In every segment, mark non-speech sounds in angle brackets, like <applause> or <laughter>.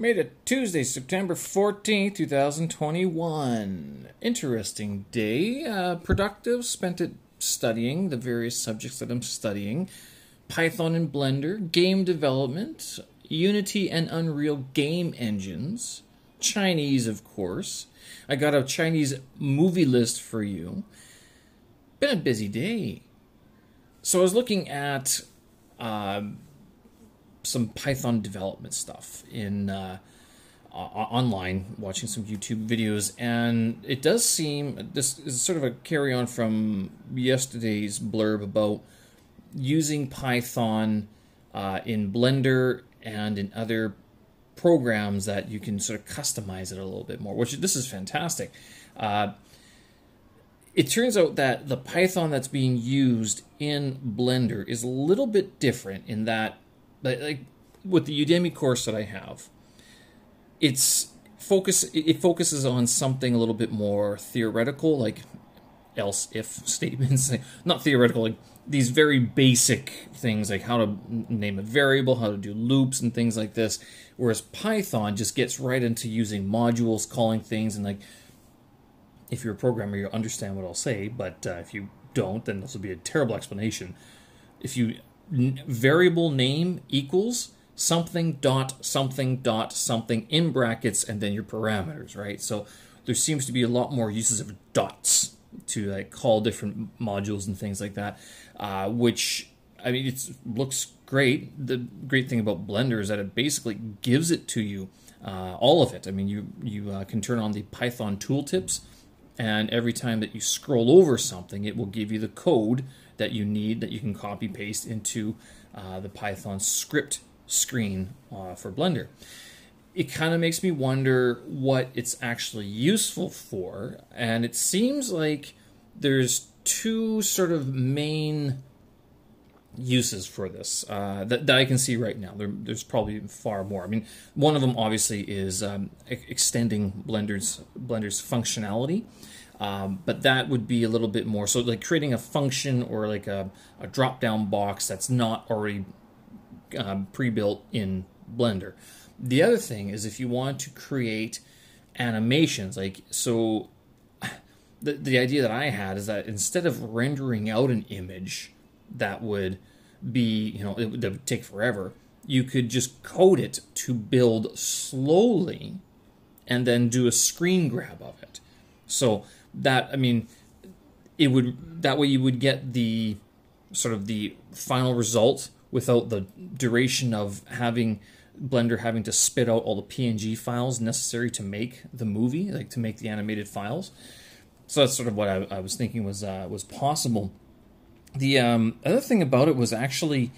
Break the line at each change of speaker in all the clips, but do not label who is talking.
Made it Tuesday, September 14th, 2021. Interesting day. Uh, productive. Spent it studying the various subjects that I'm studying Python and Blender, game development, Unity and Unreal game engines, Chinese, of course. I got a Chinese movie list for you. Been a busy day. So I was looking at. Uh, some Python development stuff in uh, online, watching some YouTube videos, and it does seem this is sort of a carry on from yesterday's blurb about using Python uh, in Blender and in other programs that you can sort of customize it a little bit more. Which this is fantastic. Uh, it turns out that the Python that's being used in Blender is a little bit different in that like, like with the Udemy course that I have, it's focus it focuses on something a little bit more theoretical, like else if <laughs> statements, not theoretical, like these very basic things like how to name a variable, how to do loops and things like this. Whereas Python just gets right into using modules, calling things, and like if you're a programmer, you'll understand what I'll say. But uh, if you don't, then this will be a terrible explanation. If you variable name equals something dot something dot something in brackets and then your parameters, right? So there seems to be a lot more uses of dots to like call different modules and things like that, uh, which I mean it looks great. The great thing about Blender is that it basically gives it to you, uh, all of it. I mean you you uh, can turn on the Python tooltips, and every time that you scroll over something, it will give you the code that you need that you can copy paste into uh, the Python script screen uh, for Blender. It kind of makes me wonder what it's actually useful for, and it seems like there's two sort of main uses for this uh, that, that, I can see right now. There, there's probably far more. I mean, one of them obviously is um, extending Blender's Blender's functionality. Um, but that would be a little bit more so like creating a function or like a, a drop down box that's not already um, pre-built in blender. The other thing is if you want to create animations like so <sighs> the, the idea that i had is that instead of rendering out an image that would be you know it, would take forever you could just code it to build slowly and then do a screen grab of it. So that I mean, it would that way you would get the sort of the final result without the duration of having Blender having to spit out all the PNG files necessary to make the movie, like to make the animated files. So that's sort of what I, I was thinking was uh, was possible. The um, other thing about it was actually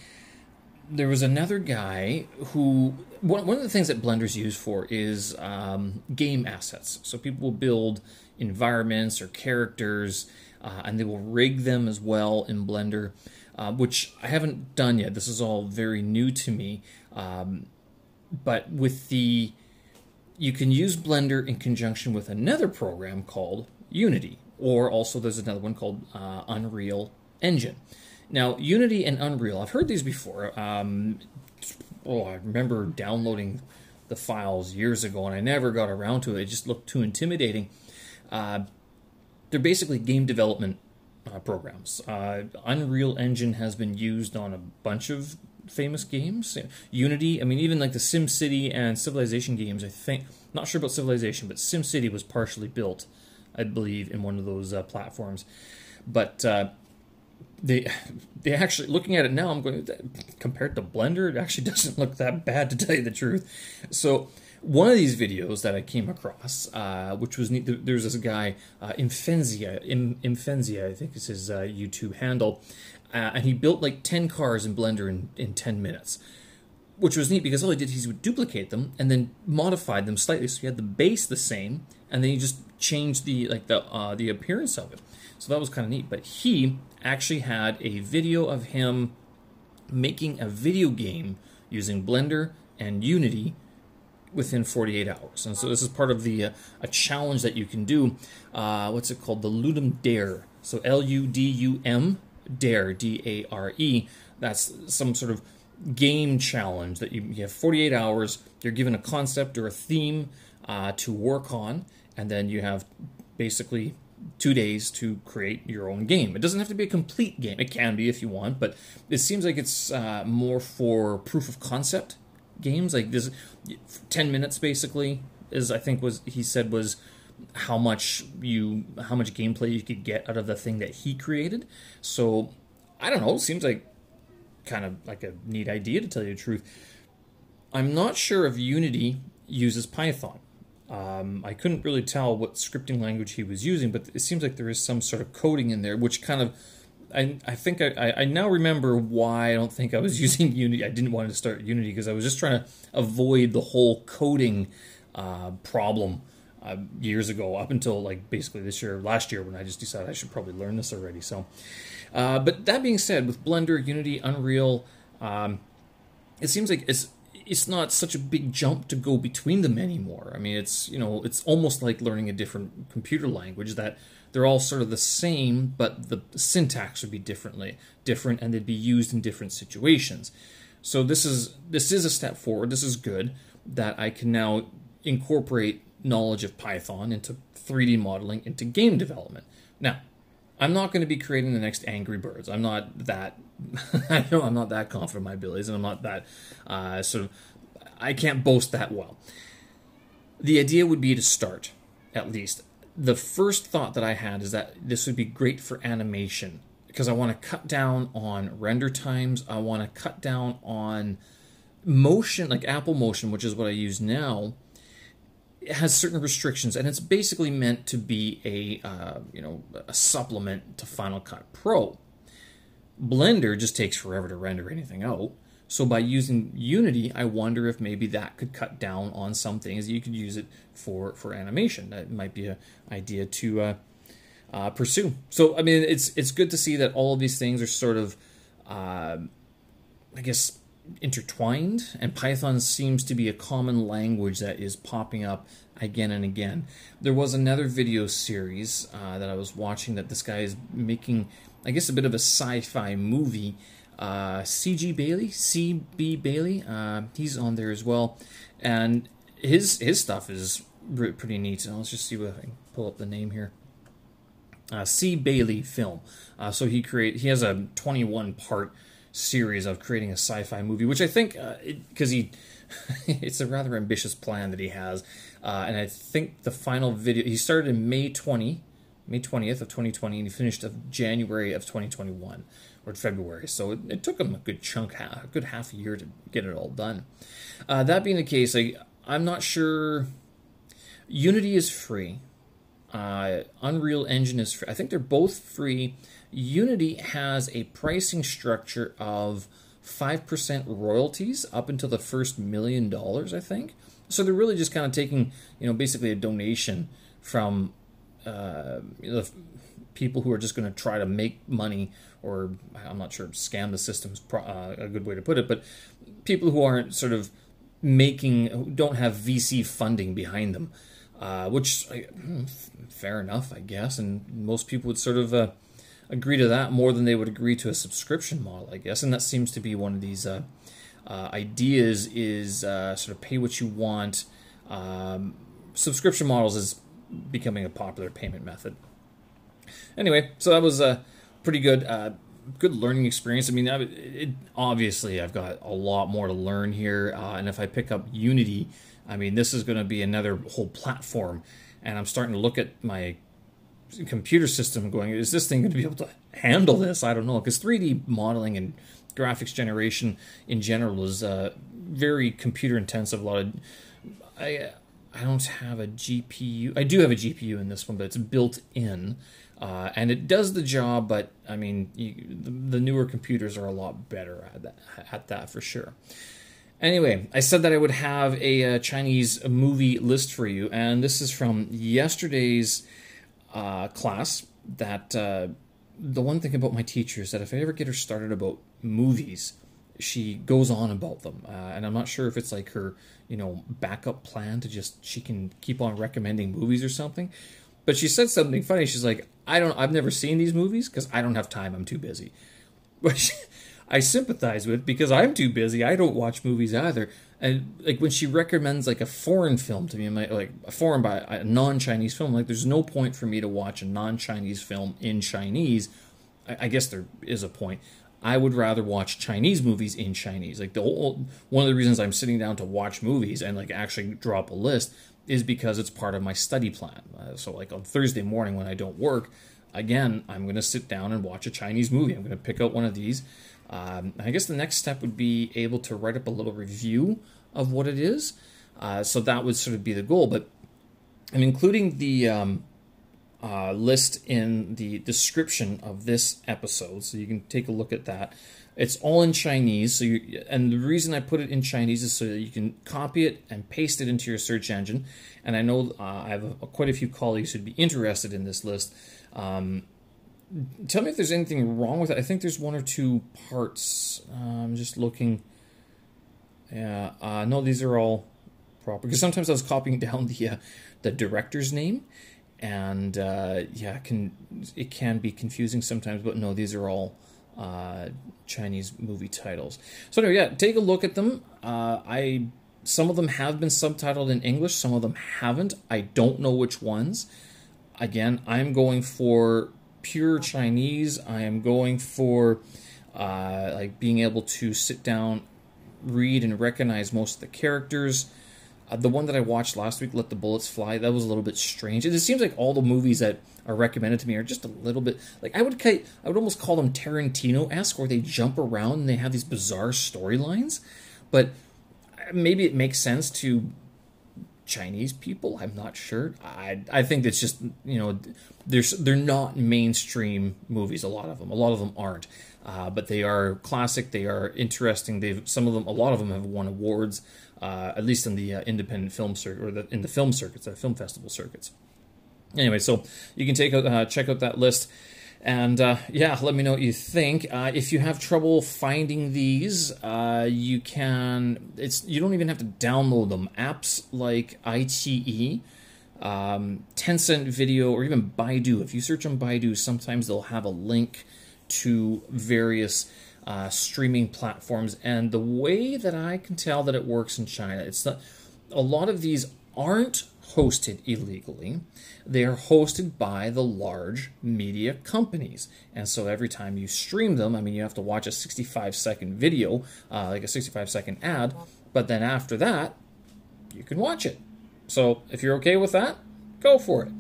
there was another guy who one, one of the things that Blender's used for is um, game assets. So people will build environments or characters, uh, and they will rig them as well in Blender, uh, which I haven't done yet. This is all very new to me. Um, but with the, you can use Blender in conjunction with another program called Unity, or also there's another one called uh, Unreal Engine. Now, Unity and Unreal, I've heard these before. Um, oh, I remember downloading the files years ago, and I never got around to it. It just looked too intimidating. Uh, they're basically game development uh, programs. Uh, Unreal Engine has been used on a bunch of famous games. Unity, I mean, even like the SimCity and Civilization games. I think, not sure about Civilization, but SimCity was partially built, I believe, in one of those uh, platforms. But uh, they <sighs> they actually looking at it now i'm going compared to blender it actually <laughs> doesn't look that bad to tell you the truth. So one of these videos that i came across uh, which was neat there's this guy uh, Imphenzia Imphenzia i think is his uh, youtube handle uh, and he built like 10 cars in blender in, in 10 minutes which was neat because all he did is he would duplicate them and then modified them slightly so he had the base the same and then he just changed the like the uh, the appearance of it so that was kind of neat. But he actually had a video of him making a video game using Blender and Unity within 48 hours. And so this is part of the uh, a challenge that you can do. Uh, what's it called? The Ludum Dare. So L U D U M Dare D A R E. That's some sort of game challenge that you, you have 48 hours. You're given a concept or a theme uh, to work on, and then you have basically two days to create your own game. It doesn't have to be a complete game. It can be if you want, but it seems like it's uh, more for proof of concept games. Like this, ten minutes basically is I think was he said was how much you how much gameplay you could get out of the thing that he created. So I don't know. Seems like kind of like a neat idea to tell you the truth. I'm not sure if Unity uses Python. Um, I couldn't really tell what scripting language he was using, but it seems like there is some sort of coding in there, which kind of I, I think I, I now remember why I don't think I was <laughs> using Unity. I didn't want to start Unity because I was just trying to avoid the whole coding uh, problem uh, years ago, up until like basically this year, last year, when I just decided I should probably learn this already. So, uh, but that being said, with Blender, Unity, Unreal, um, it seems like it's it's not such a big jump to go between them anymore. I mean, it's you know, it's almost like learning a different computer language that they're all sort of the same, but the syntax would be differently different, and they'd be used in different situations. So this is this is a step forward. This is good that I can now incorporate knowledge of Python into 3D modeling into game development. Now, I'm not going to be creating the next Angry Birds. I'm not that. <laughs> I know I'm not that confident in my abilities, and I'm not that uh, sort of. I can't boast that well. The idea would be to start, at least. The first thought that I had is that this would be great for animation because I want to cut down on render times. I want to cut down on motion, like Apple Motion, which is what I use now has certain restrictions, and it's basically meant to be a uh, you know a supplement to Final Cut Pro. Blender just takes forever to render anything out. So by using Unity, I wonder if maybe that could cut down on some things. You could use it for for animation. That might be an idea to uh, uh, pursue. So I mean, it's it's good to see that all of these things are sort of, uh, I guess, intertwined, and Python seems to be a common language that is popping up again and again. There was another video series uh, that I was watching that this guy is making, I guess, a bit of a sci fi movie. Uh, CG Bailey, CB Bailey, uh, he's on there as well, and his his stuff is pretty neat. So let's just see what I can pull up the name here. Uh, C Bailey film. Uh, so he create he has a 21 part series of creating a sci-fi movie, which I think because uh, he <laughs> it's a rather ambitious plan that he has, uh, and I think the final video he started in May 20, May 20th of 2020, and he finished of January of 2021 or February. So it, it took him a good chunk, a good half a year to get it all done. Uh, that being the case, I, I'm not sure. Unity is free. Uh, Unreal Engine is free. I think they're both free. Unity has a pricing structure of 5% royalties up until the first million dollars, I think. So they're really just kind of taking, you know, basically a donation from uh, the people who are just going to try to make money, or I'm not sure, scam the system is uh, a good way to put it, but people who aren't sort of making, who don't have VC funding behind them, uh, which, hmm, fair enough, I guess, and most people would sort of uh, agree to that more than they would agree to a subscription model, I guess. And that seems to be one of these uh, uh, ideas is uh, sort of pay what you want. Um, subscription models is becoming a popular payment method. Anyway, so that was a pretty good uh, good learning experience. I mean, it, obviously I've got a lot more to learn here, uh, and if I pick up Unity, I mean, this is going to be another whole platform, and I'm starting to look at my computer system going, is this thing going to be able to handle this? I don't know. Because 3D modeling and graphics generation in general is uh, very computer intensive. A lot of. I, I don't have a GPU. I do have a GPU in this one, but it's built in. Uh, and it does the job, but I mean, you, the, the, newer computers are a lot better at that, at that for sure. Anyway, I said that I would have a, a uh, Chinese movie list for you, and this is from yesterday's uh, class that uh, the one thing about my teacher is that if I ever get her started about movies, she goes on about them, uh, and I'm not sure if it's like her, you know, backup plan to just she can keep on recommending movies or something. But she said something funny. She's like, "I don't, I've never seen these movies because I don't have time. I'm too busy." <laughs> Which I sympathize with because I'm too busy. I don't watch movies either. And like when she recommends like a foreign film to me, like a foreign by a non-Chinese film, like there's no point for me to watch a non-Chinese film in Chinese. I, I guess there is a point. I would rather watch Chinese movies in Chinese. Like the whole, one of the reasons I'm sitting down to watch movies and like actually draw up a list is because it's part of my study plan. Uh, so like on Thursday morning when I don't work, again, I'm going to sit down and watch a Chinese movie. I'm going to pick out one of these. Um, I guess the next step would be able to write up a little review of what it is. Uh, so that would sort of be the goal. But I'm including the um, uh, list in the description of this episode, so you can take a look at that. It's all in Chinese, so you, and the reason I put it in Chinese is so that you can copy it and paste it into your search engine. And I know uh, I have a, quite a few colleagues who'd be interested in this list. Um, tell me if there's anything wrong with it. I think there's one or two parts. Uh, I'm just looking. Yeah, uh, no, these are all proper. Because sometimes I was copying <laughs> down the uh, the director's name, and uh, yeah, it can it can be confusing sometimes. But no, these are all uh, Chinese movie titles. So anyway, yeah, take a look at them. Uh, I some of them have been subtitled in English, some of them haven't. I don't know which ones. Again, I'm going for pure Chinese. I am going for uh, like being able to sit down, read, and recognize most of the characters. Uh, the one that I watched last week, Let the Bullets Fly, that was a little bit strange. It seems like all the movies that are recommended to me are just a little bit like I would I would almost call them Tarantino-esque, where they jump around and they have these bizarre storylines. But maybe it makes sense to Chinese people. I'm not sure. I I think it's just you know they're they're not mainstream movies. A lot of them. A lot of them aren't. Uh, but they are classic. They are interesting. They've some of them. A lot of them have won awards. Uh, at least in the uh, independent film circuit or the, in the film circuits, the film festival circuits. Anyway, so you can take a, uh, check out that list. And uh, yeah, let me know what you think. Uh, if you have trouble finding these, uh, you can. It's you don't even have to download them. Apps like ITE, um, Tencent Video, or even Baidu. If you search on Baidu, sometimes they'll have a link to various uh, streaming platforms. And the way that I can tell that it works in China, it's not. A lot of these aren't hosted illegally. They are hosted by the large media companies. And so every time you stream them, I mean, you have to watch a 65 second video, uh, like a 65 second ad, but then after that, you can watch it. So if you're okay with that, go for it.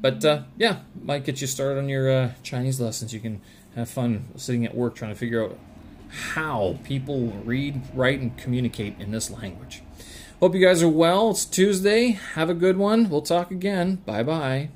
But uh, yeah, might get you started on your uh, Chinese lessons. You can have fun sitting at work trying to figure out how people read, write, and communicate in this language. Hope you guys are well. It's Tuesday. Have a good one. We'll talk again. Bye bye.